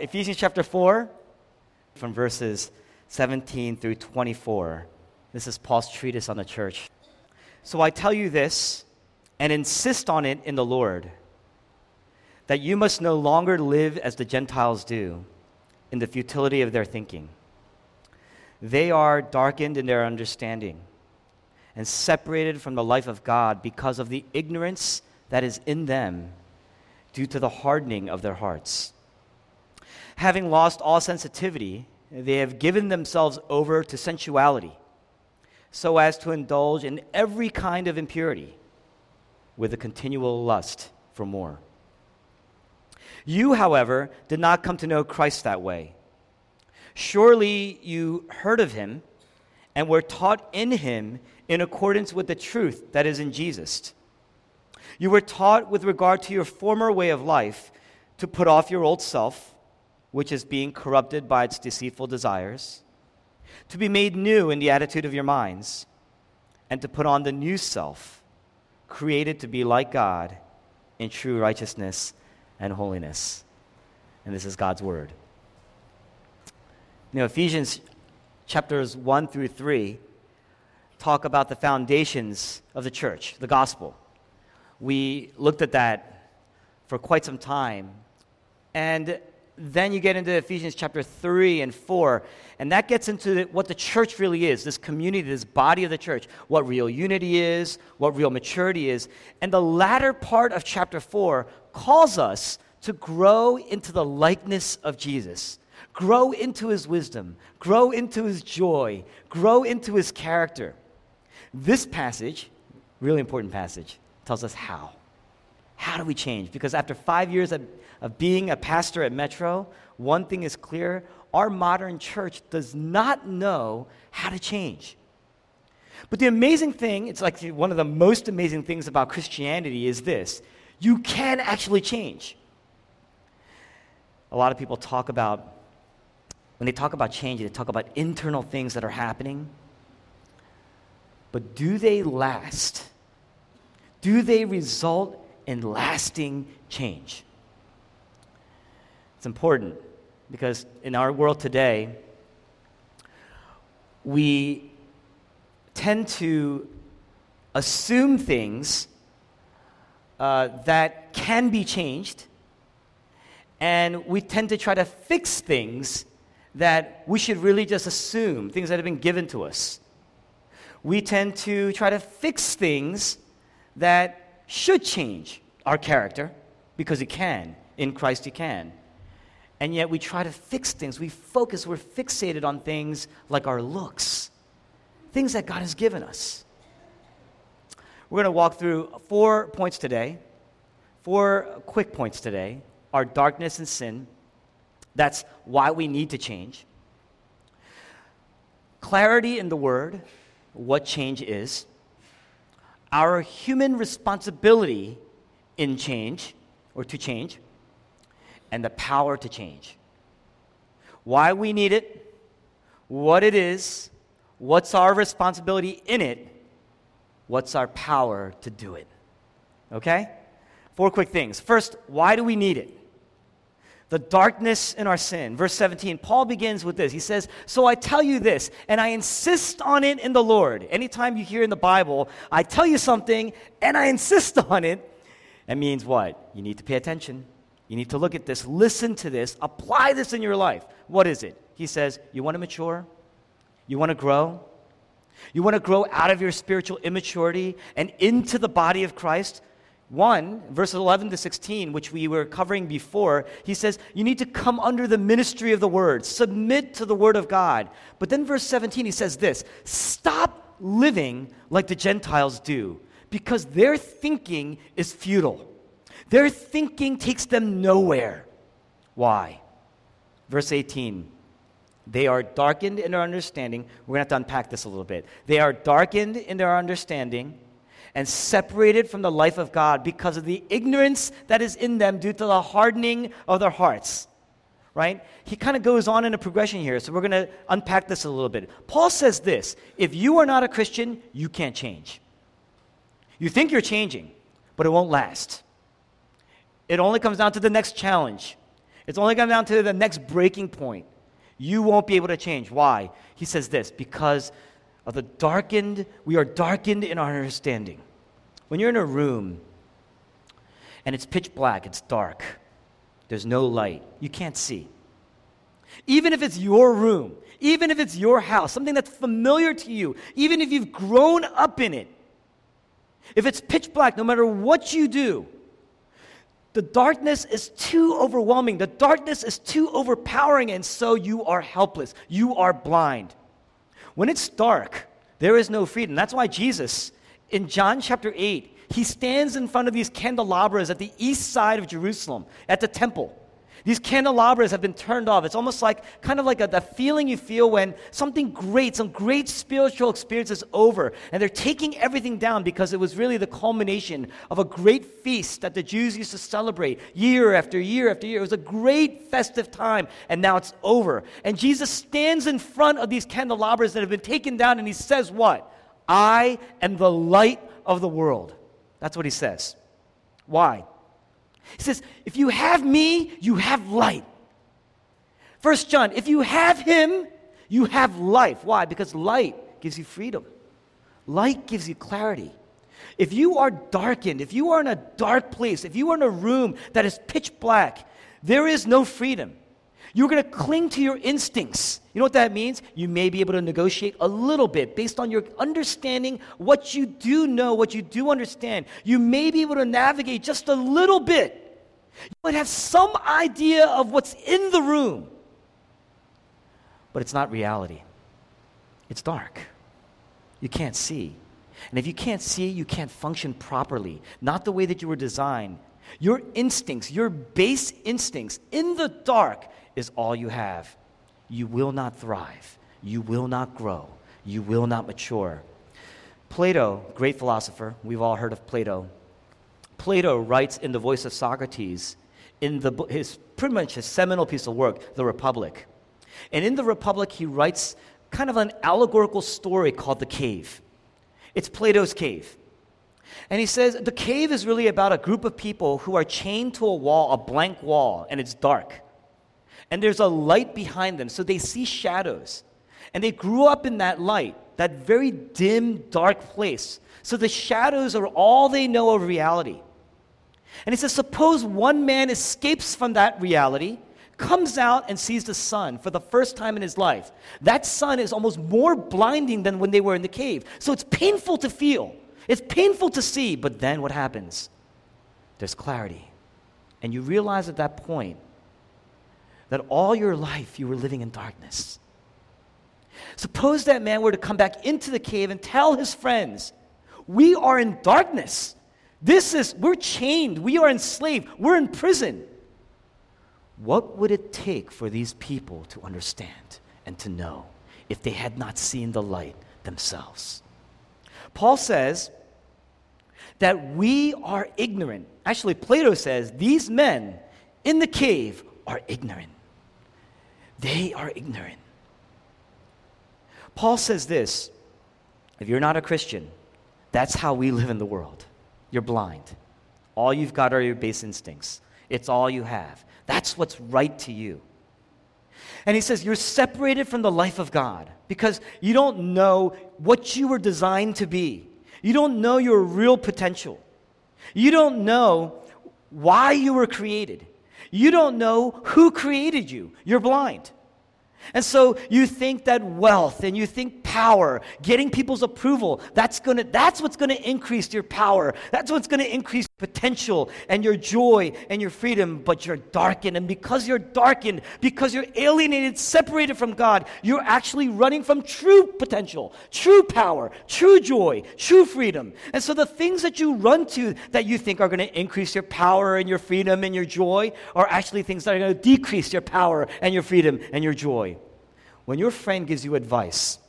Ephesians chapter 4, from verses 17 through 24. This is Paul's treatise on the church. So I tell you this, and insist on it in the Lord, that you must no longer live as the Gentiles do, in the futility of their thinking. They are darkened in their understanding and separated from the life of God because of the ignorance that is in them due to the hardening of their hearts. Having lost all sensitivity, they have given themselves over to sensuality so as to indulge in every kind of impurity with a continual lust for more. You, however, did not come to know Christ that way. Surely you heard of him and were taught in him in accordance with the truth that is in Jesus. You were taught with regard to your former way of life to put off your old self, which is being corrupted by its deceitful desires, to be made new in the attitude of your minds, and to put on the new self, created to be like God in true righteousness and holiness. And this is God's word. Know, Ephesians chapters 1 through 3 talk about the foundations of the church, the gospel. We looked at that for quite some time. And then you get into Ephesians chapter 3 and 4, and that gets into what the church really is this community, this body of the church, what real unity is, what real maturity is. And the latter part of chapter 4 calls us to grow into the likeness of Jesus, grow into his wisdom, grow into his joy, grow into his character. This passage, really important passage, tells us how. How do we change? Because after five years of, of being a pastor at Metro, one thing is clear our modern church does not know how to change. But the amazing thing, it's like one of the most amazing things about Christianity is this you can actually change. A lot of people talk about, when they talk about change, they talk about internal things that are happening. But do they last? Do they result in lasting change. It's important because in our world today, we tend to assume things uh, that can be changed, and we tend to try to fix things that we should really just assume, things that have been given to us. We tend to try to fix things that should change our character because He can. In Christ, He can. And yet we try to fix things. We focus, we're fixated on things like our looks, things that God has given us. We're going to walk through four points today, four quick points today our darkness and sin. That's why we need to change. Clarity in the Word, what change is our human responsibility in change or to change and the power to change. Why we need it, what it is, what's our responsibility in it, what's our power to do it. Okay? Four quick things. First, why do we need it? The darkness in our sin. Verse 17, Paul begins with this. He says, So I tell you this, and I insist on it in the Lord. Anytime you hear in the Bible, I tell you something and I insist on it, it means what? You need to pay attention. You need to look at this, listen to this, apply this in your life. What is it? He says, You want to mature? You want to grow? You want to grow out of your spiritual immaturity and into the body of Christ? 1, verses 11 to 16, which we were covering before, he says, You need to come under the ministry of the word, submit to the word of God. But then, verse 17, he says this Stop living like the Gentiles do, because their thinking is futile. Their thinking takes them nowhere. Why? Verse 18, they are darkened in their understanding. We're going to have to unpack this a little bit. They are darkened in their understanding and separated from the life of God because of the ignorance that is in them due to the hardening of their hearts. Right? He kind of goes on in a progression here, so we're going to unpack this a little bit. Paul says this if you are not a Christian, you can't change. You think you're changing, but it won't last. It only comes down to the next challenge. It's only come down to the next breaking point. You won't be able to change. Why? He says this because of the darkened, we are darkened in our understanding. When you're in a room and it's pitch black, it's dark, there's no light, you can't see. Even if it's your room, even if it's your house, something that's familiar to you, even if you've grown up in it, if it's pitch black, no matter what you do, the darkness is too overwhelming. The darkness is too overpowering, and so you are helpless. You are blind. When it's dark, there is no freedom. That's why Jesus, in John chapter 8, he stands in front of these candelabras at the east side of Jerusalem, at the temple. These candelabras have been turned off. It's almost like kind of like a, the feeling you feel when something great, some great spiritual experience is over, and they're taking everything down because it was really the culmination of a great feast that the Jews used to celebrate year after year after year. It was a great festive time, and now it's over. And Jesus stands in front of these candelabras that have been taken down, and he says, What? I am the light of the world. That's what he says. Why? He says, if you have me, you have light. First John, if you have him, you have life. Why? Because light gives you freedom. Light gives you clarity. If you are darkened, if you are in a dark place, if you are in a room that is pitch black, there is no freedom. You're going to cling to your instincts. You know what that means? You may be able to negotiate a little bit based on your understanding what you do know, what you do understand. You may be able to navigate just a little bit. You might have some idea of what's in the room, but it's not reality. It's dark. You can't see. And if you can't see, you can't function properly, not the way that you were designed. Your instincts, your base instincts in the dark is all you have. You will not thrive. You will not grow. You will not mature. Plato, great philosopher, we've all heard of Plato. Plato writes in the voice of Socrates in the, his pretty much his seminal piece of work, The Republic. And in The Republic, he writes kind of an allegorical story called The Cave. It's Plato's cave. And he says the cave is really about a group of people who are chained to a wall, a blank wall, and it's dark and there's a light behind them, so they see shadows. And they grew up in that light, that very dim, dark place. So the shadows are all they know of reality. And he says, suppose one man escapes from that reality, comes out and sees the sun for the first time in his life. That sun is almost more blinding than when they were in the cave. So it's painful to feel, it's painful to see, but then what happens? There's clarity. And you realize at that point that all your life you were living in darkness. Suppose that man were to come back into the cave and tell his friends, We are in darkness. This is, we're chained. We are enslaved. We're in prison. What would it take for these people to understand and to know if they had not seen the light themselves? Paul says that we are ignorant. Actually, Plato says these men in the cave are ignorant. They are ignorant. Paul says this if you're not a Christian, that's how we live in the world. You're blind. All you've got are your base instincts, it's all you have. That's what's right to you. And he says, You're separated from the life of God because you don't know what you were designed to be. You don't know your real potential. You don't know why you were created. You don't know who created you. You're blind. And so you think that wealth and you think power, getting people's approval, that's, gonna, that's what's going to increase your power. That's what's going to increase potential and your joy and your freedom, but you're darkened. And because you're darkened, because you're alienated, separated from God, you're actually running from true potential, true power, true joy, true freedom. And so the things that you run to that you think are going to increase your power and your freedom and your joy are actually things that are going to decrease your power and your freedom and your joy. When your friend gives you advice,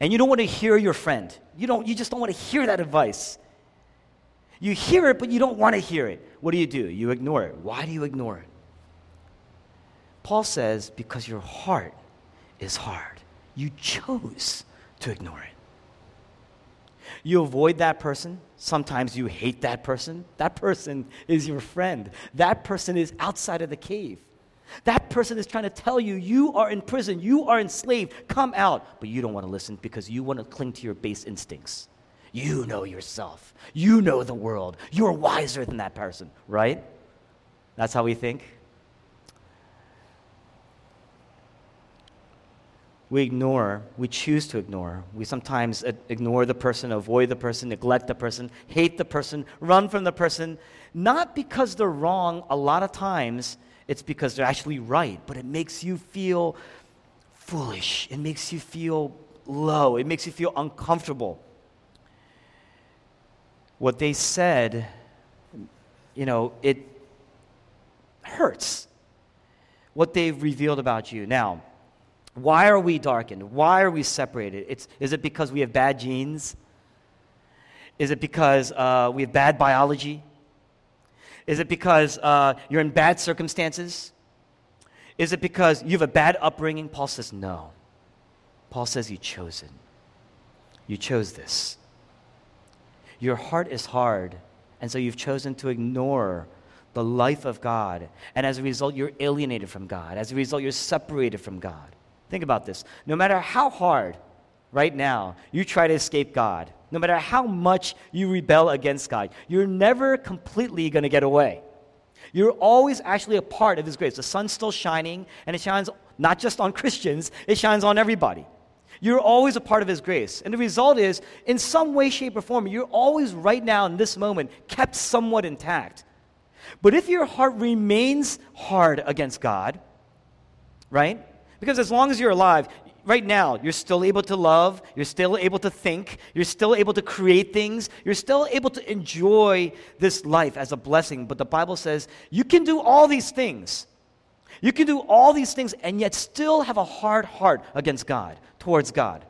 and you don't want to hear your friend, you, don't, you just don't want to hear that advice. You hear it, but you don't want to hear it. What do you do? You ignore it. Why do you ignore it? Paul says, because your heart is hard. You chose to ignore it. You avoid that person. Sometimes you hate that person. That person is your friend. That person is outside of the cave. That person is trying to tell you, you are in prison, you are enslaved, come out. But you don't want to listen because you want to cling to your base instincts. You know yourself, you know the world, you're wiser than that person, right? That's how we think. we ignore, we choose to ignore. We sometimes ignore the person, avoid the person, neglect the person, hate the person, run from the person, not because they're wrong. A lot of times, it's because they're actually right, but it makes you feel foolish. It makes you feel low. It makes you feel uncomfortable. What they said, you know, it hurts. What they've revealed about you. Now, why are we darkened? Why are we separated? It's, is it because we have bad genes? Is it because uh, we have bad biology? Is it because uh, you're in bad circumstances? Is it because you have a bad upbringing? Paul says, no. Paul says you chose it. You chose this. Your heart is hard, and so you've chosen to ignore the life of God. And as a result, you're alienated from God. As a result, you're separated from God. Think about this. No matter how hard right now you try to escape God, no matter how much you rebel against God, you're never completely going to get away. You're always actually a part of His grace. The sun's still shining, and it shines not just on Christians, it shines on everybody. You're always a part of His grace. And the result is, in some way, shape, or form, you're always right now in this moment kept somewhat intact. But if your heart remains hard against God, right? Because as long as you're alive, right now, you're still able to love, you're still able to think, you're still able to create things, you're still able to enjoy this life as a blessing. But the Bible says you can do all these things. You can do all these things and yet still have a hard heart against God, towards God.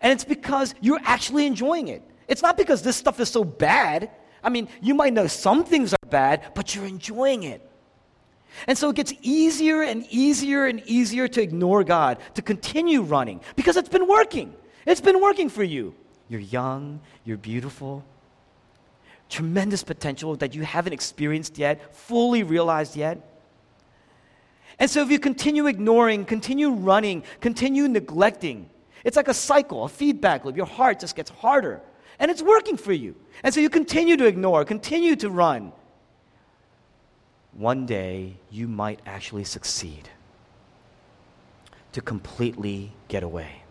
And it's because you're actually enjoying it. It's not because this stuff is so bad. I mean, you might know some things are bad, but you're enjoying it. And so it gets easier and easier and easier to ignore God, to continue running, because it's been working. It's been working for you. You're young, you're beautiful, tremendous potential that you haven't experienced yet, fully realized yet. And so if you continue ignoring, continue running, continue neglecting, it's like a cycle, a feedback loop. Your heart just gets harder. And it's working for you. And so you continue to ignore, continue to run, one day you might actually succeed to completely get away.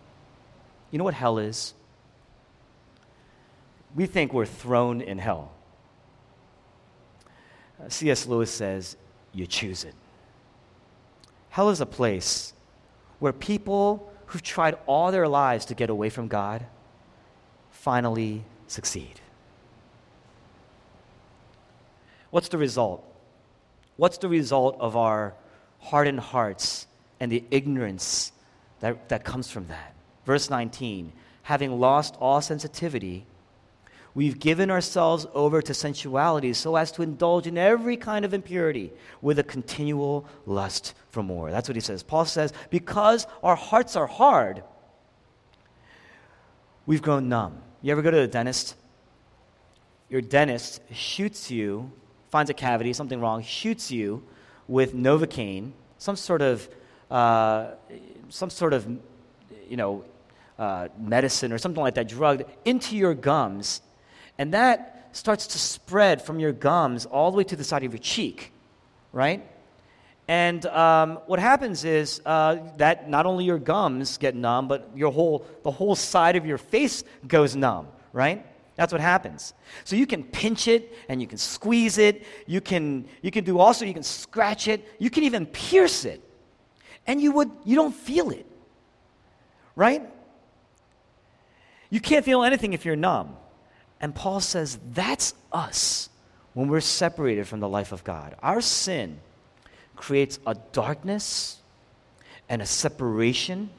You know what hell is? We think we're thrown in hell. Uh, C.S. Lewis says, You choose it. Hell is a place where people who've tried all their lives to get away from God finally succeed. What's the result? What's the result of our hardened hearts and the ignorance that, that comes from that? Verse 19 having lost all sensitivity, we've given ourselves over to sensuality so as to indulge in every kind of impurity with a continual lust for more. That's what he says. Paul says, because our hearts are hard, we've grown numb. You ever go to the dentist? Your dentist shoots you finds a cavity, something wrong, shoots you with Novocaine, some sort of, uh, some sort of, you know, uh, medicine or something like that, drug, into your gums, and that starts to spread from your gums all the way to the side of your cheek, right? And um, what happens is uh, that not only your gums get numb, but your whole, the whole side of your face goes numb, right? That's what happens. So you can pinch it and you can squeeze it. You can, you can do also, you can scratch it. You can even pierce it. And you, would, you don't feel it. Right? You can't feel anything if you're numb. And Paul says that's us when we're separated from the life of God. Our sin creates a darkness and a separation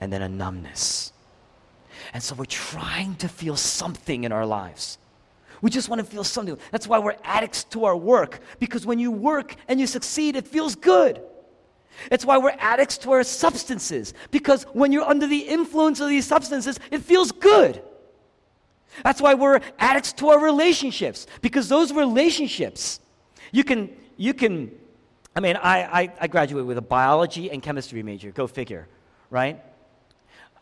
and then a numbness. And so we're trying to feel something in our lives. We just want to feel something. That's why we're addicts to our work, because when you work and you succeed, it feels good. It's why we're addicts to our substances, because when you're under the influence of these substances, it feels good. That's why we're addicts to our relationships, because those relationships, you can, you can, I mean, I, I, I graduated with a biology and chemistry major, go figure, right?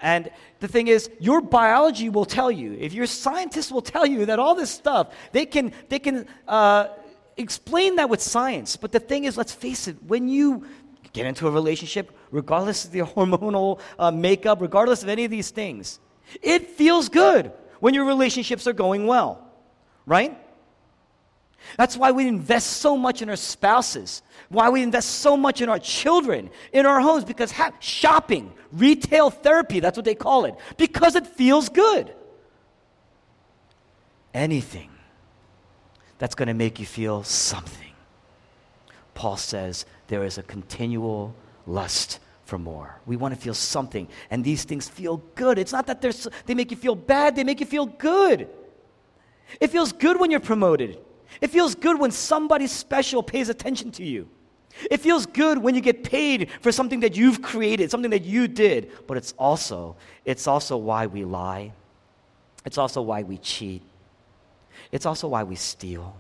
And the thing is, your biology will tell you, if your scientists will tell you that all this stuff, they can, they can uh, explain that with science. But the thing is, let's face it, when you get into a relationship, regardless of the hormonal uh, makeup, regardless of any of these things, it feels good when your relationships are going well, right? That's why we invest so much in our spouses, why we invest so much in our children, in our homes, because ha- shopping, retail therapy, that's what they call it, because it feels good. Anything that's going to make you feel something. Paul says there is a continual lust for more. We want to feel something, and these things feel good. It's not that they're, they make you feel bad, they make you feel good. It feels good when you're promoted. It feels good when somebody special pays attention to you. It feels good when you get paid for something that you've created, something that you did. But it's also, it's also why we lie. It's also why we cheat. It's also why we steal.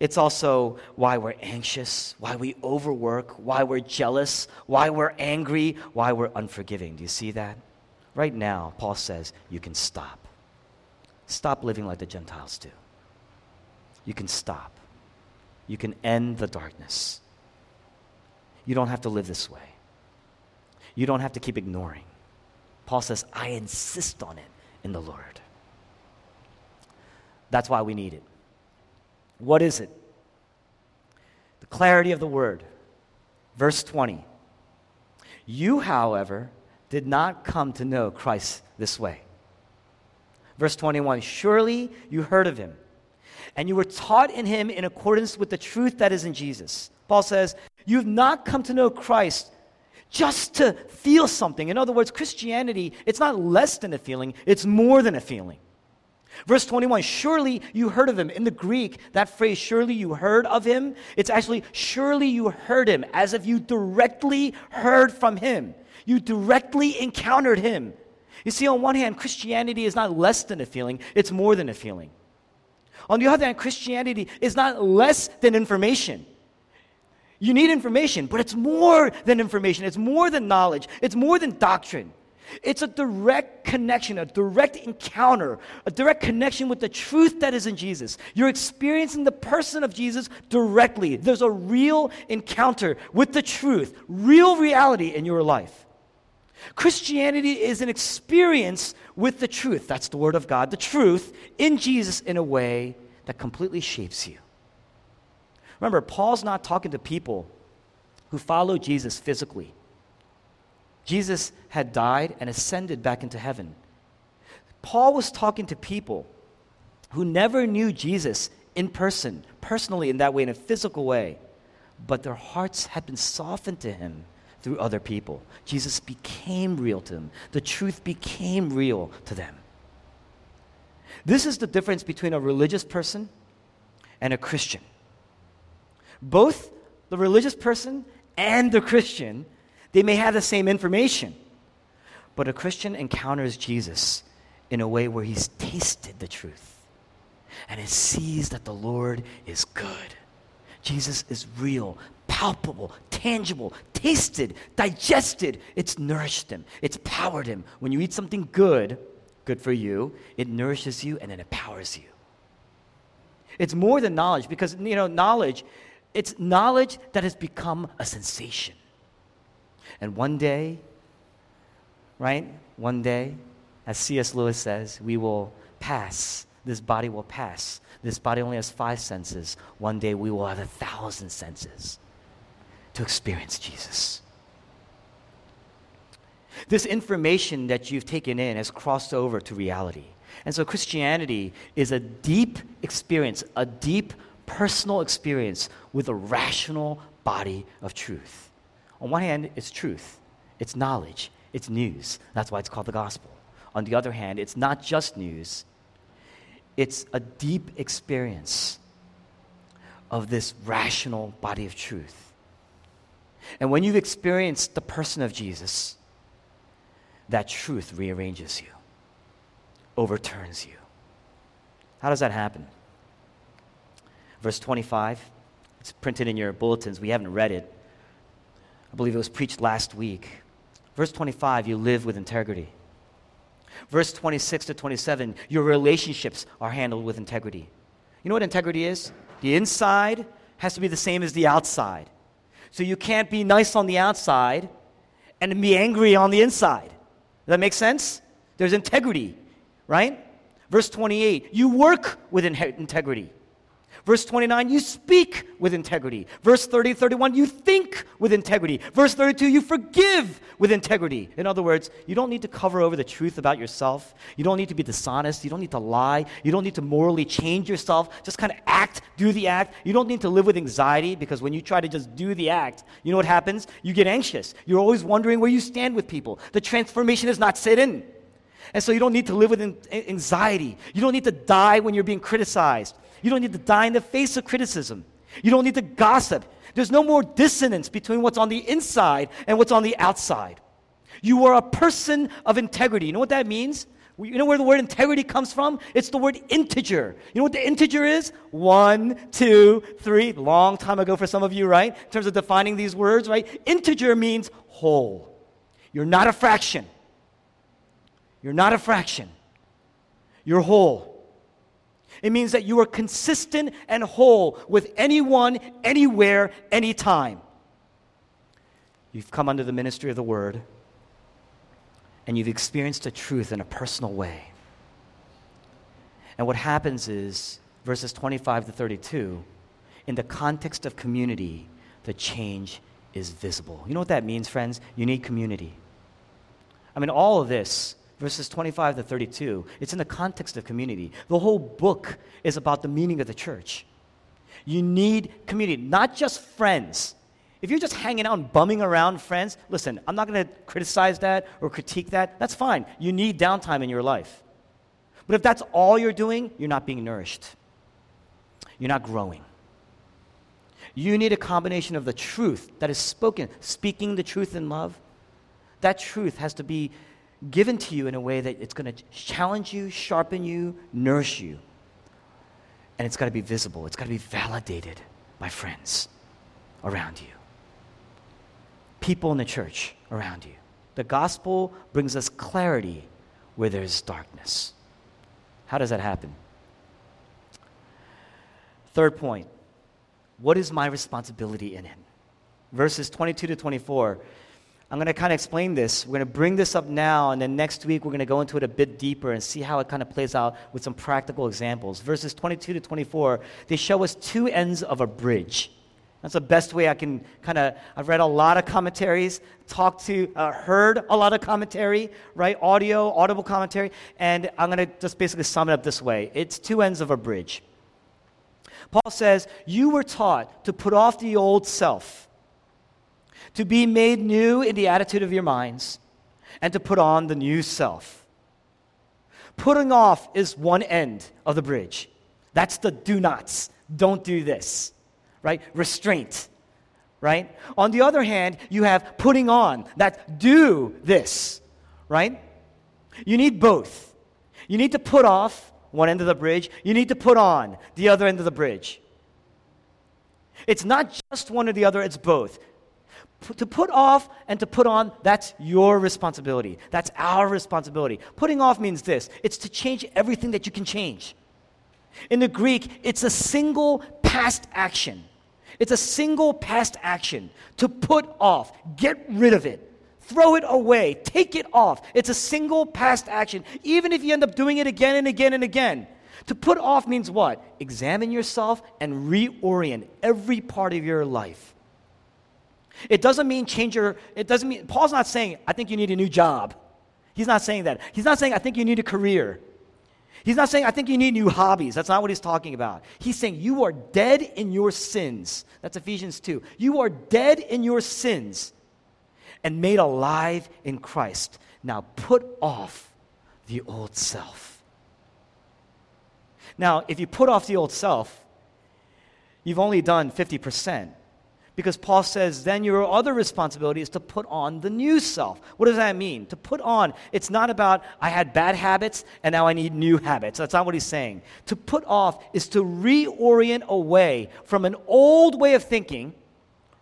It's also why we're anxious, why we overwork, why we're jealous, why we're angry, why we're unforgiving. Do you see that? Right now, Paul says you can stop. Stop living like the Gentiles do. You can stop. You can end the darkness. You don't have to live this way. You don't have to keep ignoring. Paul says, I insist on it in the Lord. That's why we need it. What is it? The clarity of the word. Verse 20. You, however, did not come to know Christ this way. Verse 21 Surely you heard of him, and you were taught in him in accordance with the truth that is in Jesus. Paul says, You've not come to know Christ just to feel something. In other words, Christianity, it's not less than a feeling, it's more than a feeling. Verse 21 Surely you heard of him. In the Greek, that phrase, surely you heard of him, it's actually, surely you heard him, as if you directly heard from him. You directly encountered him. You see, on one hand, Christianity is not less than a feeling, it's more than a feeling. On the other hand, Christianity is not less than information. You need information, but it's more than information, it's more than knowledge, it's more than doctrine. It's a direct connection, a direct encounter, a direct connection with the truth that is in Jesus. You're experiencing the person of Jesus directly. There's a real encounter with the truth, real reality in your life. Christianity is an experience with the truth. That's the Word of God, the truth in Jesus in a way that completely shapes you. Remember, Paul's not talking to people who follow Jesus physically. Jesus had died and ascended back into heaven. Paul was talking to people who never knew Jesus in person, personally, in that way, in a physical way, but their hearts had been softened to him through other people. Jesus became real to them, the truth became real to them. This is the difference between a religious person and a Christian. Both the religious person and the Christian they may have the same information, but a Christian encounters Jesus in a way where he's tasted the truth and he sees that the Lord is good. Jesus is real, palpable, tangible, tasted, digested. It's nourished him, it's powered him. When you eat something good, good for you, it nourishes you and then it empowers you. It's more than knowledge because, you know, knowledge, it's knowledge that has become a sensation. And one day, right? One day, as C.S. Lewis says, we will pass. This body will pass. This body only has five senses. One day we will have a thousand senses to experience Jesus. This information that you've taken in has crossed over to reality. And so Christianity is a deep experience, a deep personal experience with a rational body of truth. On one hand, it's truth, it's knowledge, it's news. That's why it's called the gospel. On the other hand, it's not just news, it's a deep experience of this rational body of truth. And when you've experienced the person of Jesus, that truth rearranges you, overturns you. How does that happen? Verse 25, it's printed in your bulletins. We haven't read it. I believe it was preached last week. Verse 25, you live with integrity. Verse 26 to 27, your relationships are handled with integrity. You know what integrity is? The inside has to be the same as the outside. So you can't be nice on the outside and be angry on the inside. Does that make sense? There's integrity, right? Verse 28, you work with integrity. Verse 29, you speak with integrity. Verse 30, 31, you think with integrity. Verse 32, you forgive with integrity. In other words, you don't need to cover over the truth about yourself. You don't need to be dishonest. You don't need to lie. You don't need to morally change yourself. Just kind of act, do the act. You don't need to live with anxiety because when you try to just do the act, you know what happens? You get anxious. You're always wondering where you stand with people. The transformation is not set in. And so you don't need to live with anxiety. You don't need to die when you're being criticized. You don't need to die in the face of criticism. You don't need to gossip. There's no more dissonance between what's on the inside and what's on the outside. You are a person of integrity. You know what that means? You know where the word integrity comes from? It's the word integer. You know what the integer is? One, two, three. Long time ago for some of you, right? In terms of defining these words, right? Integer means whole. You're not a fraction. You're not a fraction. You're whole. It means that you are consistent and whole with anyone, anywhere, anytime. You've come under the ministry of the word and you've experienced the truth in a personal way. And what happens is, verses 25 to 32, in the context of community, the change is visible. You know what that means, friends? You need community. I mean, all of this verses 25 to 32. It's in the context of community. The whole book is about the meaning of the church. You need community, not just friends. If you're just hanging out and bumming around friends, listen, I'm not going to criticize that or critique that. That's fine. You need downtime in your life. But if that's all you're doing, you're not being nourished. You're not growing. You need a combination of the truth that is spoken, speaking the truth in love. That truth has to be given to you in a way that it's going to challenge you, sharpen you, nourish you. And it's got to be visible, it's got to be validated by friends around you, people in the church around you. The gospel brings us clarity where there's darkness. How does that happen? Third point what is my responsibility in it? Verses 22 to 24 I'm going to kind of explain this. We're going to bring this up now, and then next week we're going to go into it a bit deeper and see how it kind of plays out with some practical examples. Verses 22 to 24, they show us two ends of a bridge. That's the best way I can kind of. I've read a lot of commentaries, talked to, uh, heard a lot of commentary, right? Audio, audible commentary, and I'm going to just basically sum it up this way it's two ends of a bridge. Paul says, You were taught to put off the old self to be made new in the attitude of your minds, and to put on the new self. Putting off is one end of the bridge. That's the do nots. Don't do this, right? Restraint, right? On the other hand, you have putting on, that do this, right? You need both. You need to put off one end of the bridge, you need to put on the other end of the bridge. It's not just one or the other, it's both to put off and to put on, that's your responsibility. That's our responsibility. Putting off means this it's to change everything that you can change. In the Greek, it's a single past action. It's a single past action to put off, get rid of it, throw it away, take it off. It's a single past action, even if you end up doing it again and again and again. To put off means what? Examine yourself and reorient every part of your life. It doesn't mean change your, it doesn't mean, Paul's not saying, I think you need a new job. He's not saying that. He's not saying, I think you need a career. He's not saying, I think you need new hobbies. That's not what he's talking about. He's saying, you are dead in your sins. That's Ephesians 2. You are dead in your sins and made alive in Christ. Now put off the old self. Now, if you put off the old self, you've only done 50%. Because Paul says, then your other responsibility is to put on the new self. What does that mean? To put on, it's not about, I had bad habits and now I need new habits. That's not what he's saying. To put off is to reorient away from an old way of thinking,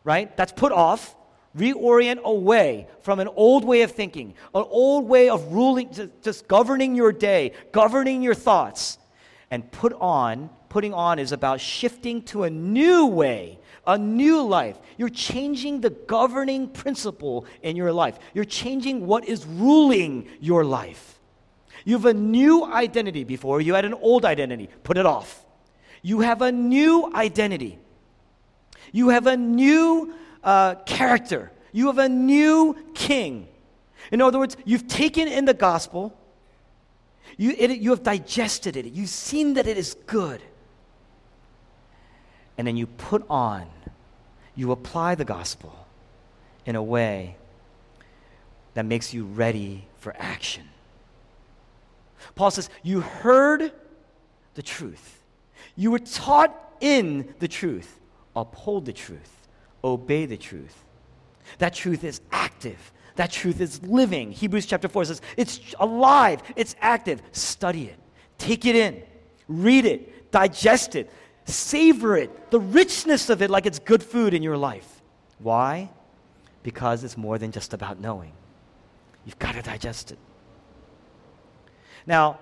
right? That's put off. Reorient away from an old way of thinking, an old way of ruling, just governing your day, governing your thoughts. And put on, putting on is about shifting to a new way a new life. You're changing the governing principle in your life. You're changing what is ruling your life. You have a new identity before you had an old identity. Put it off. You have a new identity. You have a new uh, character. You have a new king. In other words, you've taken in the gospel, you, it, you have digested it, you've seen that it is good and then you put on, you apply the gospel in a way that makes you ready for action. Paul says, You heard the truth, you were taught in the truth. Uphold the truth, obey the truth. That truth is active. That truth is living. Hebrews chapter 4 says it's alive, it's active. Study it, take it in, read it, digest it, Savor it, the richness of it, like it's good food in your life. Why? Because it's more than just about knowing. You've got to digest it. Now,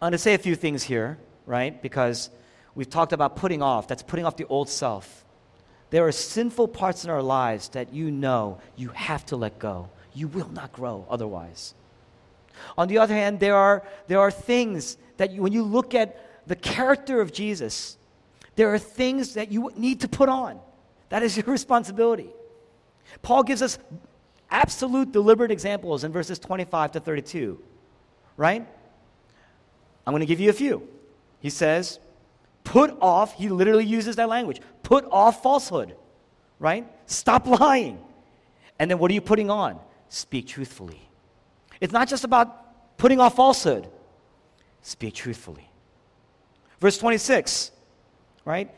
I'm going to say a few things here, right? Because we've talked about putting off. That's putting off the old self. There are sinful parts in our lives that you know you have to let go. You will not grow otherwise. On the other hand, there are, there are things that you, when you look at the character of Jesus, there are things that you need to put on. That is your responsibility. Paul gives us absolute deliberate examples in verses 25 to 32, right? I'm going to give you a few. He says, put off, he literally uses that language, put off falsehood, right? Stop lying. And then what are you putting on? Speak truthfully. It's not just about putting off falsehood, speak truthfully. Verse 26 right?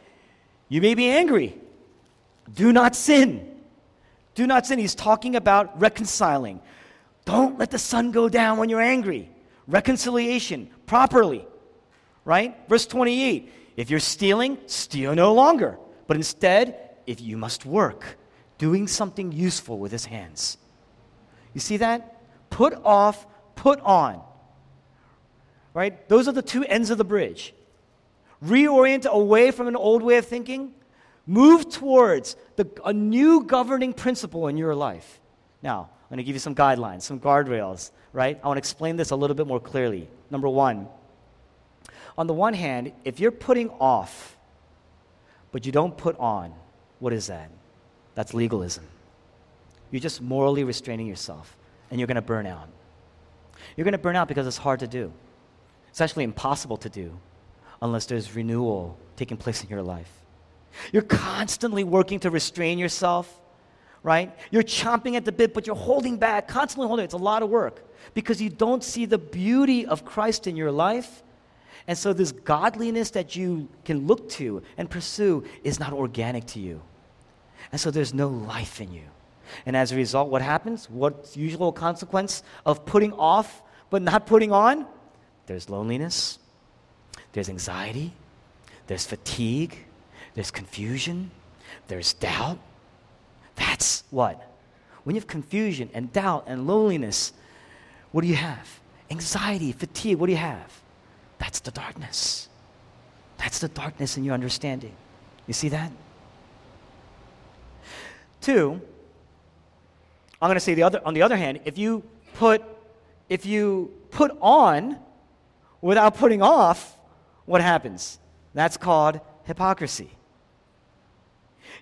You may be angry. Do not sin. Do not sin. He's talking about reconciling. Don't let the sun go down when you're angry. Reconciliation, properly. Right? Verse 28 If you're stealing, steal no longer. But instead, if you must work, doing something useful with his hands. You see that? Put off, put on. Right? Those are the two ends of the bridge reorient away from an old way of thinking, move towards the, a new governing principle in your life. Now, I'm going to give you some guidelines, some guardrails, right? I want to explain this a little bit more clearly. Number one, on the one hand, if you're putting off, but you don't put on, what is that? That's legalism. You're just morally restraining yourself, and you're going to burn out. You're going to burn out because it's hard to do. It's actually impossible to do unless there's renewal taking place in your life. You're constantly working to restrain yourself, right? You're chomping at the bit, but you're holding back, constantly holding. Back. It's a lot of work because you don't see the beauty of Christ in your life. And so, this godliness that you can look to and pursue is not organic to you. And so, there's no life in you. And as a result, what happens? What's usual consequence of putting off but not putting on? There's loneliness, there's anxiety, there's fatigue, there's confusion, there's doubt. That's what? When you have confusion and doubt and loneliness, what do you have? Anxiety, fatigue, what do you have? That's the darkness. That's the darkness in your understanding. You see that? Two, I'm going to say the other, on the other hand, if you put, if you put on without putting off, what happens? That's called hypocrisy.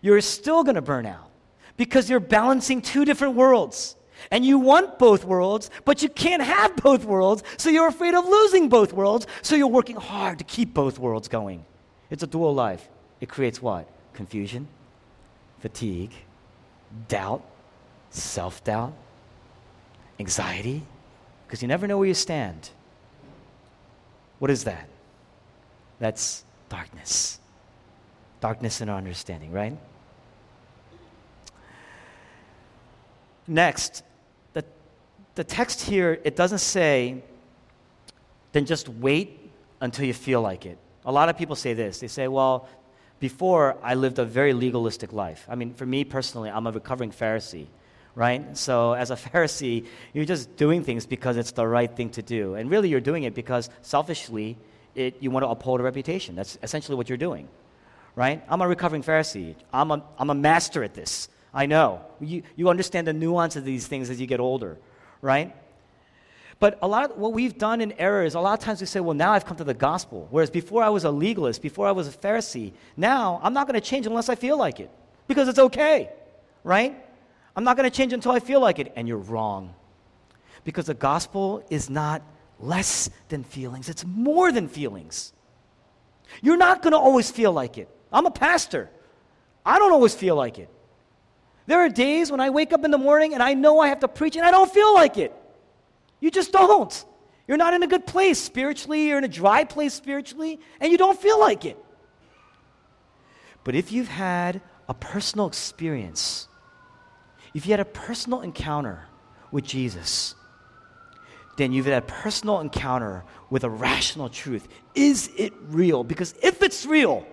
You're still going to burn out because you're balancing two different worlds. And you want both worlds, but you can't have both worlds, so you're afraid of losing both worlds, so you're working hard to keep both worlds going. It's a dual life. It creates what? Confusion, fatigue, doubt, self doubt, anxiety, because you never know where you stand. What is that? That's darkness. Darkness in our understanding, right? Next, the, the text here, it doesn't say, then just wait until you feel like it. A lot of people say this. They say, well, before I lived a very legalistic life. I mean, for me personally, I'm a recovering Pharisee, right? So as a Pharisee, you're just doing things because it's the right thing to do. And really, you're doing it because selfishly, it, you want to uphold a reputation. That's essentially what you're doing, right? I'm a recovering Pharisee. I'm a, I'm a master at this. I know. You, you understand the nuance of these things as you get older, right? But a lot of what we've done in error is a lot of times we say, well, now I've come to the gospel. Whereas before I was a legalist, before I was a Pharisee, now I'm not going to change unless I feel like it because it's okay, right? I'm not going to change until I feel like it. And you're wrong. Because the gospel is not less than feelings, it's more than feelings. You're not going to always feel like it. I'm a pastor, I don't always feel like it. There are days when I wake up in the morning and I know I have to preach and I don't feel like it. You just don't. You're not in a good place spiritually, you're in a dry place spiritually, and you don't feel like it. But if you've had a personal experience, if you had a personal encounter with Jesus, then you've had a personal encounter with a rational truth. Is it real? Because if it's real,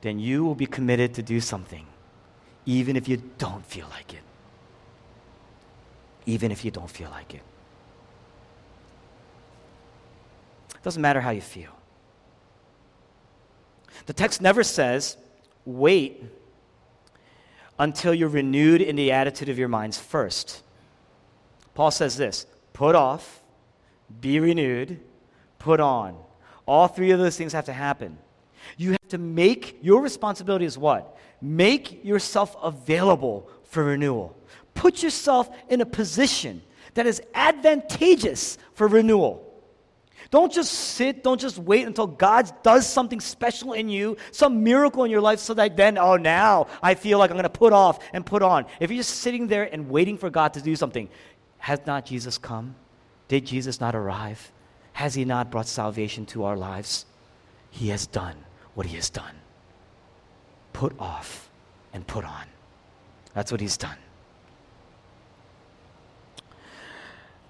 then you will be committed to do something, even if you don't feel like it. Even if you don't feel like it. It doesn't matter how you feel. The text never says, wait until you're renewed in the attitude of your minds first. Paul says this put off, be renewed, put on. All three of those things have to happen. You have to make your responsibility is what? Make yourself available for renewal. Put yourself in a position that is advantageous for renewal. Don't just sit, don't just wait until God does something special in you, some miracle in your life, so that then, oh, now I feel like I'm going to put off and put on. If you're just sitting there and waiting for God to do something, has not Jesus come? Did Jesus not arrive? Has he not brought salvation to our lives? He has done what he has done. Put off and put on. That's what he's done.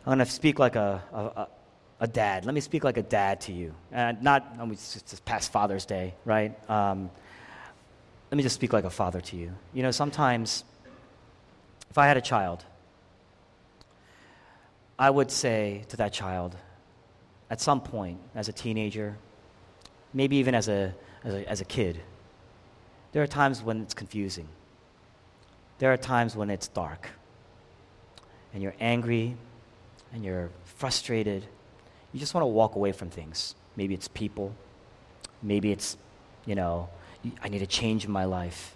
I'm going to speak like a, a, a dad. Let me speak like a dad to you. And not, I mean, it's just past Father's Day, right? Um, let me just speak like a father to you. You know, sometimes if I had a child, I would say to that child, at some point, as a teenager, maybe even as a, as a, as a kid, there are times when it's confusing. There are times when it's dark. And you're angry, and you're frustrated, you just want to walk away from things. Maybe it's people. Maybe it's, you know, I need a change in my life.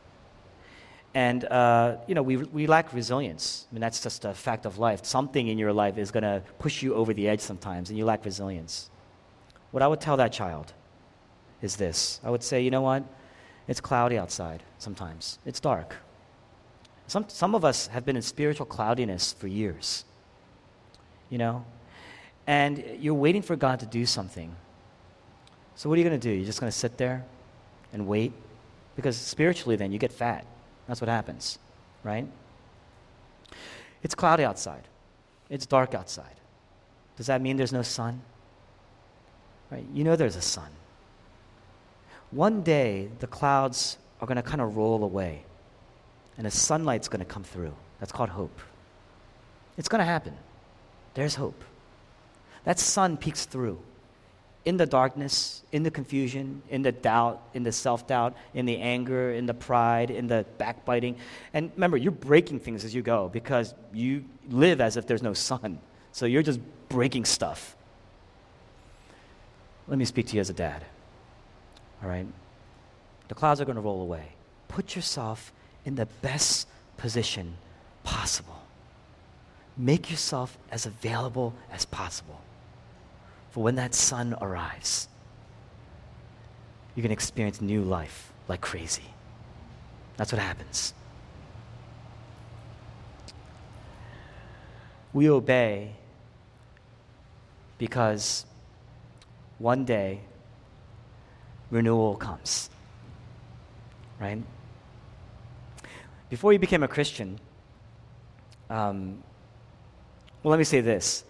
And, uh, you know, we, we lack resilience. I mean, that's just a fact of life. Something in your life is going to push you over the edge sometimes, and you lack resilience. What I would tell that child is this I would say, you know what? It's cloudy outside sometimes, it's dark. Some, some of us have been in spiritual cloudiness for years. You know, and you're waiting for God to do something. So, what are you going to do? You're just going to sit there and wait? Because spiritually, then, you get fat. That's what happens, right? It's cloudy outside, it's dark outside. Does that mean there's no sun? Right? You know there's a sun. One day, the clouds are going to kind of roll away, and the sunlight's going to come through. That's called hope. It's going to happen. There's hope. That sun peeks through in the darkness, in the confusion, in the doubt, in the self doubt, in the anger, in the pride, in the backbiting. And remember, you're breaking things as you go because you live as if there's no sun. So you're just breaking stuff. Let me speak to you as a dad. All right? The clouds are going to roll away. Put yourself in the best position possible. Make yourself as available as possible for when that sun arrives, going to experience new life like crazy. That's what happens. We obey because one day renewal comes. Right? Before you became a Christian, Um, well, let me say this.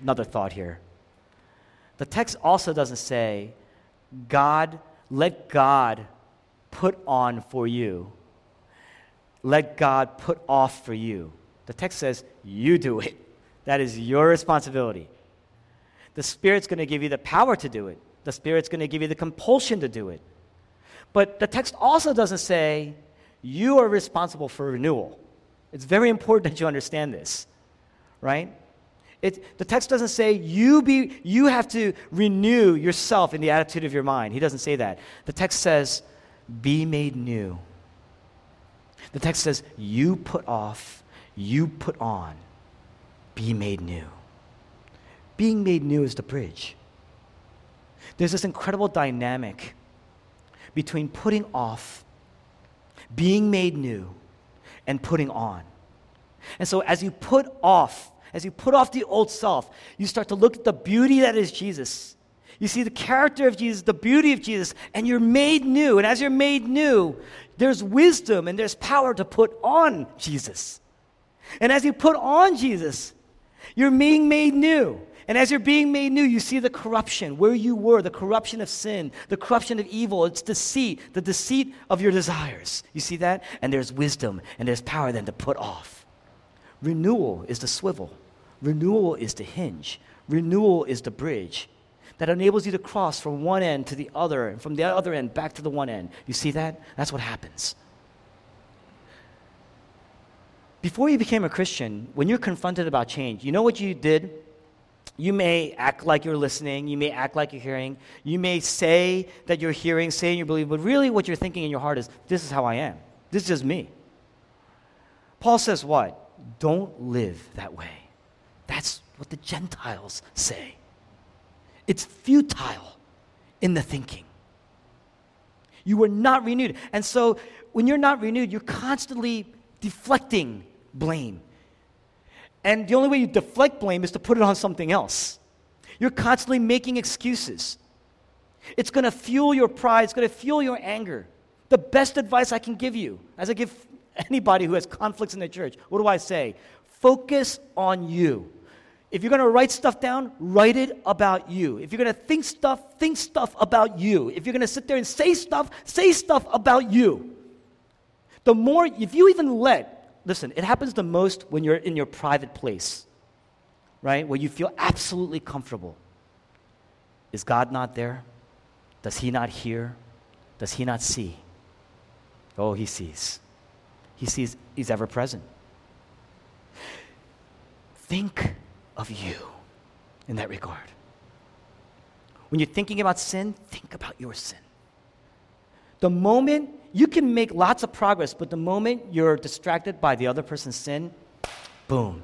Another thought here. The text also doesn't say, God, let God put on for you. Let God put off for you. The text says, you do it. That is your responsibility. The Spirit's going to give you the power to do it, the Spirit's going to give you the compulsion to do it. But the text also doesn't say, you are responsible for renewal. It's very important that you understand this, right? It, the text doesn't say you, be, you have to renew yourself in the attitude of your mind. He doesn't say that. The text says, be made new. The text says, you put off, you put on, be made new. Being made new is the bridge. There's this incredible dynamic between putting off, being made new, and putting on. And so as you put off, as you put off the old self, you start to look at the beauty that is Jesus. You see the character of Jesus, the beauty of Jesus, and you're made new. And as you're made new, there's wisdom and there's power to put on Jesus. And as you put on Jesus, you're being made new. And as you're being made new, you see the corruption where you were, the corruption of sin, the corruption of evil, it's deceit, the deceit of your desires. You see that? And there's wisdom and there's power then to put off. Renewal is the swivel, renewal is the hinge, renewal is the bridge that enables you to cross from one end to the other and from the other end back to the one end. You see that? That's what happens. Before you became a Christian, when you're confronted about change, you know what you did? You may act like you're listening. You may act like you're hearing. You may say that you're hearing, saying you believe, but really what you're thinking in your heart is, this is how I am. This is just me. Paul says what? Don't live that way. That's what the Gentiles say. It's futile in the thinking. You were not renewed. And so when you're not renewed, you're constantly deflecting blame. And the only way you deflect blame is to put it on something else. You're constantly making excuses. It's going to fuel your pride, it's going to fuel your anger. The best advice I can give you, as I give anybody who has conflicts in the church, what do I say? Focus on you. If you're going to write stuff down, write it about you. If you're going to think stuff, think stuff about you. If you're going to sit there and say stuff, say stuff about you. The more, if you even let listen, it happens the most when you're in your private place, right? Where you feel absolutely comfortable. Is God not there? Does He not hear? Does He not see? Oh, He sees. He sees, He's ever present. Think of you in that regard. When you're thinking about sin, think about your sin. The moment you can make lots of progress, but the moment you're distracted by the other person's sin, boom.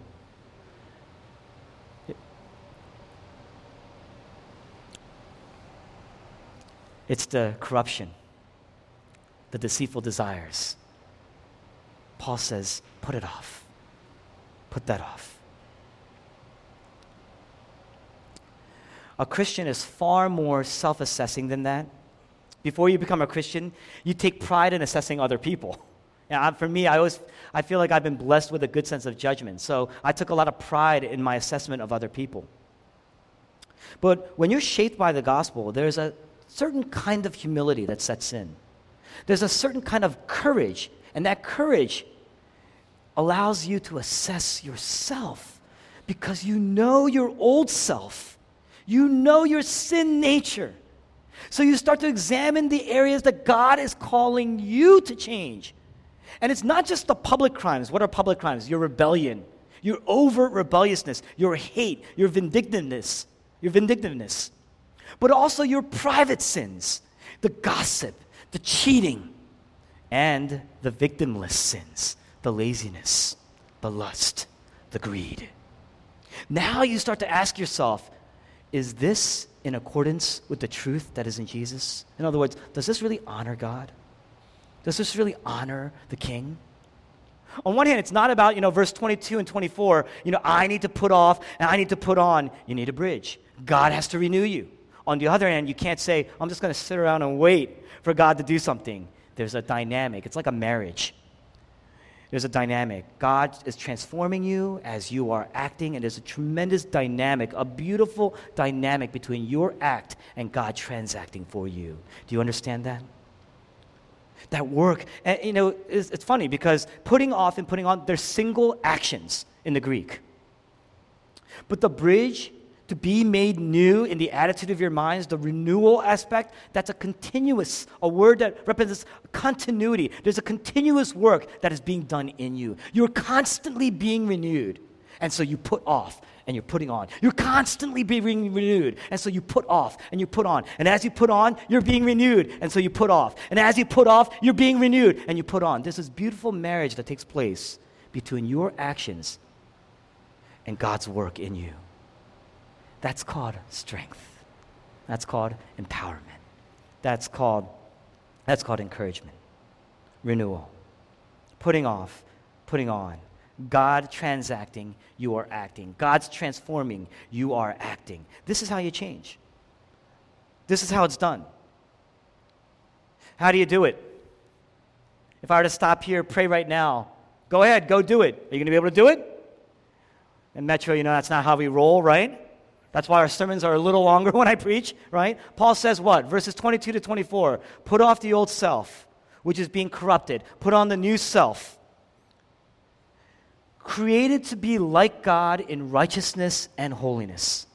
It's the corruption, the deceitful desires. Paul says, put it off. Put that off. A Christian is far more self assessing than that. Before you become a Christian, you take pride in assessing other people. And for me, I always I feel like I've been blessed with a good sense of judgment. So I took a lot of pride in my assessment of other people. But when you're shaped by the gospel, there's a certain kind of humility that sets in. There's a certain kind of courage, and that courage allows you to assess yourself because you know your old self. You know your sin nature. So you start to examine the areas that God is calling you to change. And it's not just the public crimes. What are public crimes? Your rebellion, your overt rebelliousness, your hate, your vindictiveness, your vindictiveness. But also your private sins, the gossip, the cheating, and the victimless sins, the laziness, the lust, the greed. Now you start to ask yourself, is this in accordance with the truth that is in Jesus? In other words, does this really honor God? Does this really honor the king? On one hand, it's not about, you know, verse 22 and 24, you know, I need to put off and I need to put on. You need a bridge. God has to renew you. On the other hand, you can't say, I'm just going to sit around and wait for God to do something. There's a dynamic. It's like a marriage. There's a dynamic. God is transforming you as you are acting, and there's a tremendous dynamic, a beautiful dynamic between your act and God transacting for you. Do you understand that? That work, and you know, it's, it's funny because putting off and putting on, they're single actions in the Greek. But the bridge to be made new in the attitude of your minds, the renewal aspect, that's a continuous, a word that represents continuity. There's a continuous work that is being done in you. You're constantly being renewed. And so you put off and you're putting on. You're constantly being renewed. And so you put off and you put on. And as you put on, you're being renewed. And so you put off. And as you put off, you're being renewed and you put on. This beautiful marriage that takes place between your actions and God's work in you. That's called strength. That's called empowerment. That's called, that's called encouragement, renewal, putting off, putting on. God transacting, you are acting. God's transforming, you are acting. This is how you change. This is how it's done. How do you do it? If I were to stop here, pray right now, go ahead, go do it. Are you going to be able to do it? In Metro, you know, that's not how we roll, right? That's why our sermons are a little longer when I preach, right? Paul says what? Verses 22 to 24 Put off the old self, which is being corrupted, put on the new self. Created to be like God in righteousness and holiness.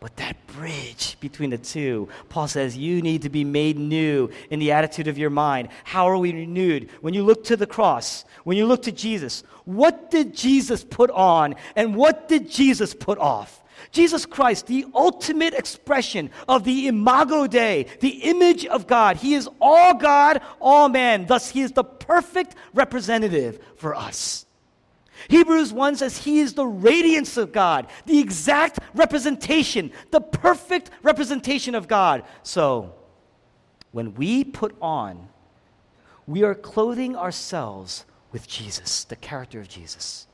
But that bridge between the two, Paul says, you need to be made new in the attitude of your mind. How are we renewed? When you look to the cross, when you look to Jesus, what did Jesus put on and what did Jesus put off? Jesus Christ, the ultimate expression of the imago Dei, the image of God. He is all God, all man. Thus, he is the perfect representative for us. Hebrews 1 says he is the radiance of God, the exact representation, the perfect representation of God. So, when we put on, we are clothing ourselves with Jesus, the character of Jesus.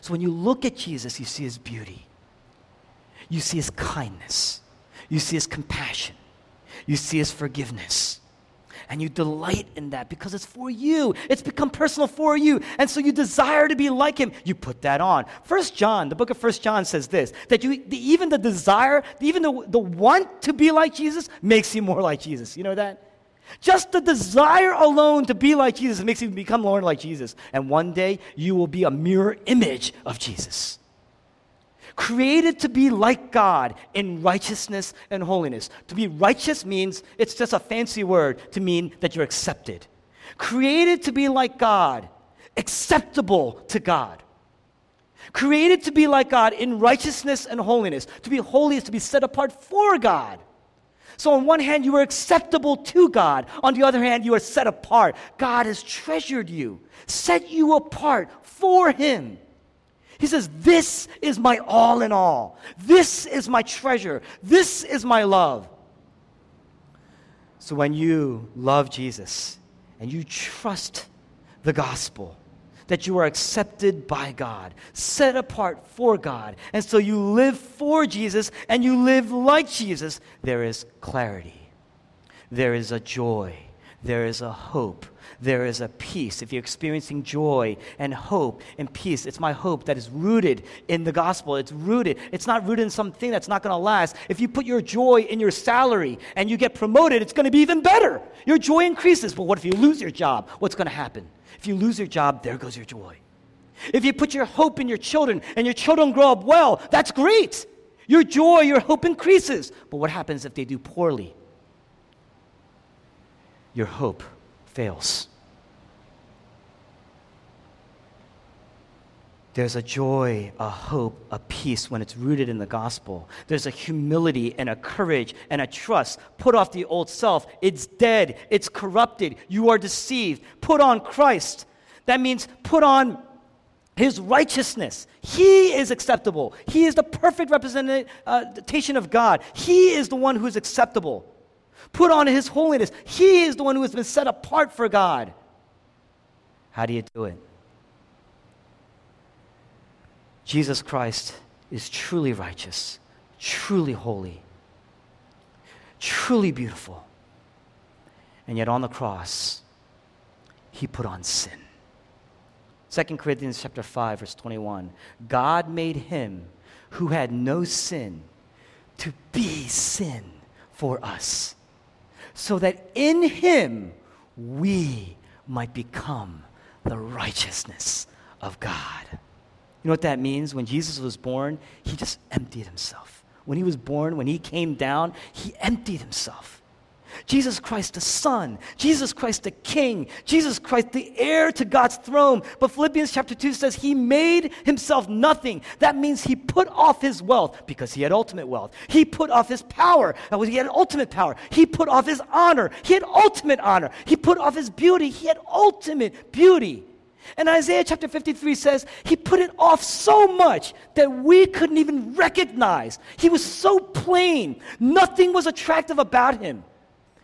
So, when you look at Jesus, you see his beauty. You see his kindness. You see his compassion. You see his forgiveness. And you delight in that because it's for you. It's become personal for you. And so you desire to be like him. You put that on. First John, the book of First John says this that you even the desire, even the, the want to be like Jesus makes you more like Jesus. You know that? Just the desire alone to be like Jesus makes you become more like Jesus. And one day you will be a mirror image of Jesus created to be like God in righteousness and holiness. To be righteous means it's just a fancy word to mean that you're accepted. Created to be like God, acceptable to God. Created to be like God in righteousness and holiness. To be holy is to be set apart for God. So, on one hand, you are acceptable to God. On the other hand, you are set apart. God has treasured you, set you apart for Him. He says, This is my all in all. This is my treasure. This is my love. So when you love Jesus and you trust the gospel, that you are accepted by God, set apart for God, and so you live for Jesus and you live like Jesus, there is clarity, there is a joy, there is a hope, there is a peace. If you're experiencing joy and hope and peace, it's my hope that is rooted in the gospel. It's rooted. It's not rooted in something that's not going to last. If you put your joy in your salary and you get promoted, it's going to be even better. Your joy increases. But what if you lose your job? What's going to happen? If you lose your job, there goes your joy. If you put your hope in your children and your children grow up well, that's great. Your joy, your hope increases. But what happens if they do poorly? Your hope fails. There's a joy, a hope, a peace when it's rooted in the gospel. There's a humility and a courage and a trust. Put off the old self. It's dead, it's corrupted. You are deceived. Put on Christ. That means put on his righteousness. He is acceptable. He is the perfect representation of God. He is the one who is acceptable. Put on his holiness. He is the one who has been set apart for God. How do you do it? Jesus Christ is truly righteous, truly holy, truly beautiful. And yet on the cross, he put on sin. 2 Corinthians chapter 5 verse 21. God made him who had no sin to be sin for us so that in him we might become the righteousness of God. You know what that means? When Jesus was born, he just emptied himself. When he was born, when he came down, he emptied himself. Jesus Christ the Son, Jesus Christ the King, Jesus Christ the heir to God's throne. But Philippians chapter 2 says he made himself nothing. That means he put off his wealth because he had ultimate wealth. He put off his power. That was he had ultimate power. He put off his honor. He had ultimate honor. He put off his beauty. He had ultimate beauty. And Isaiah chapter 53 says he put it off so much that we couldn't even recognize. He was so plain. Nothing was attractive about him.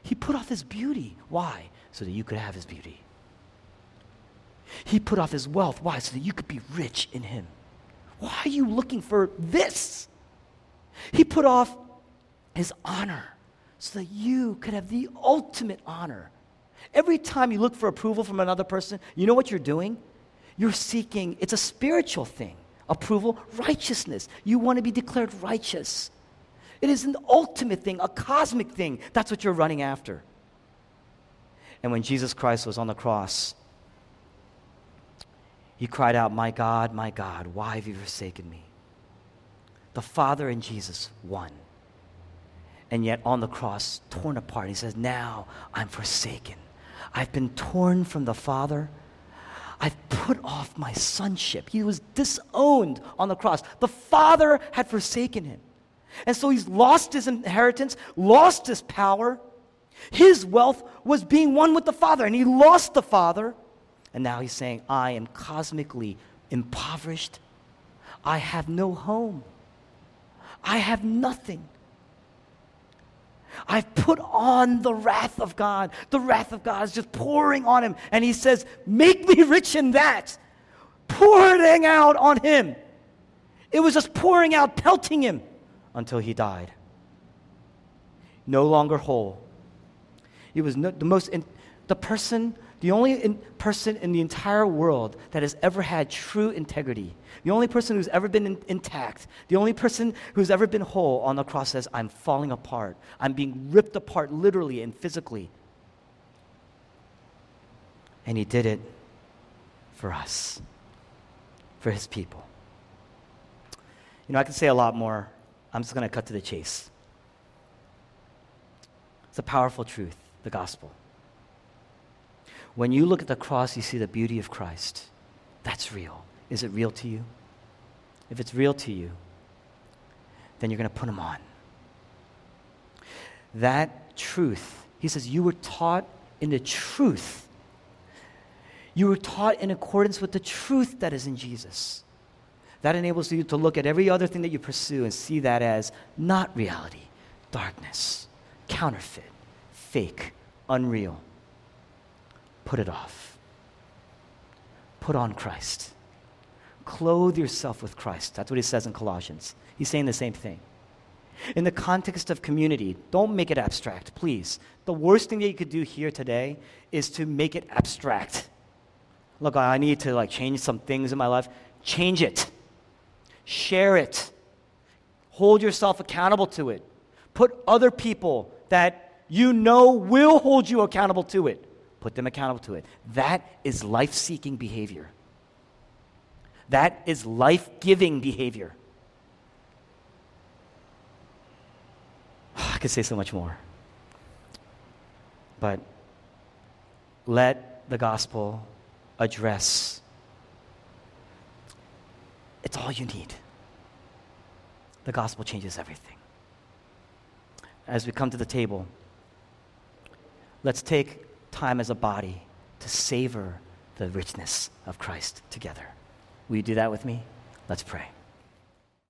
He put off his beauty. Why? So that you could have his beauty. He put off his wealth. Why? So that you could be rich in him. Why are you looking for this? He put off his honor so that you could have the ultimate honor. Every time you look for approval from another person, you know what you're doing? You're seeking, it's a spiritual thing. Approval, righteousness. You want to be declared righteous. It is an ultimate thing, a cosmic thing. That's what you're running after. And when Jesus Christ was on the cross, he cried out, My God, my God, why have you forsaken me? The Father and Jesus one. And yet on the cross, torn apart, he says, Now I'm forsaken. I've been torn from the Father. I've put off my sonship. He was disowned on the cross. The Father had forsaken him. And so he's lost his inheritance, lost his power. His wealth was being one with the Father, and he lost the Father. And now he's saying, I am cosmically impoverished. I have no home. I have nothing. I've put on the wrath of God. The wrath of God is just pouring on him. And he says, Make me rich in that. Pouring out on him. It was just pouring out, pelting him until he died. No longer whole. He was no, the most, in, the person, the only in, person in the entire world that has ever had true integrity, the only person who's ever been in, intact, the only person who's ever been whole on the cross says, I'm falling apart. I'm being ripped apart literally and physically. And he did it for us, for his people. You know, I could say a lot more I'm just going to cut to the chase. It's a powerful truth, the gospel. When you look at the cross, you see the beauty of Christ. That's real. Is it real to you? If it's real to you, then you're going to put him on. That truth, he says, you were taught in the truth. You were taught in accordance with the truth that is in Jesus. That enables you to look at every other thing that you pursue and see that as not reality, darkness, counterfeit, fake, unreal. Put it off. Put on Christ. Clothe yourself with Christ. That's what he says in Colossians. He's saying the same thing. In the context of community, don't make it abstract, please. The worst thing that you could do here today is to make it abstract. Look, I need to like change some things in my life. Change it. Share it. Hold yourself accountable to it. Put other people that you know will hold you accountable to it. Put them accountable to it. That is life seeking behavior. That is life giving behavior. I could say so much more. But let the gospel address it's all you need. The gospel changes everything. As we come to the table, let's take time as a body to savor the richness of Christ together. Will you do that with me? Let's pray.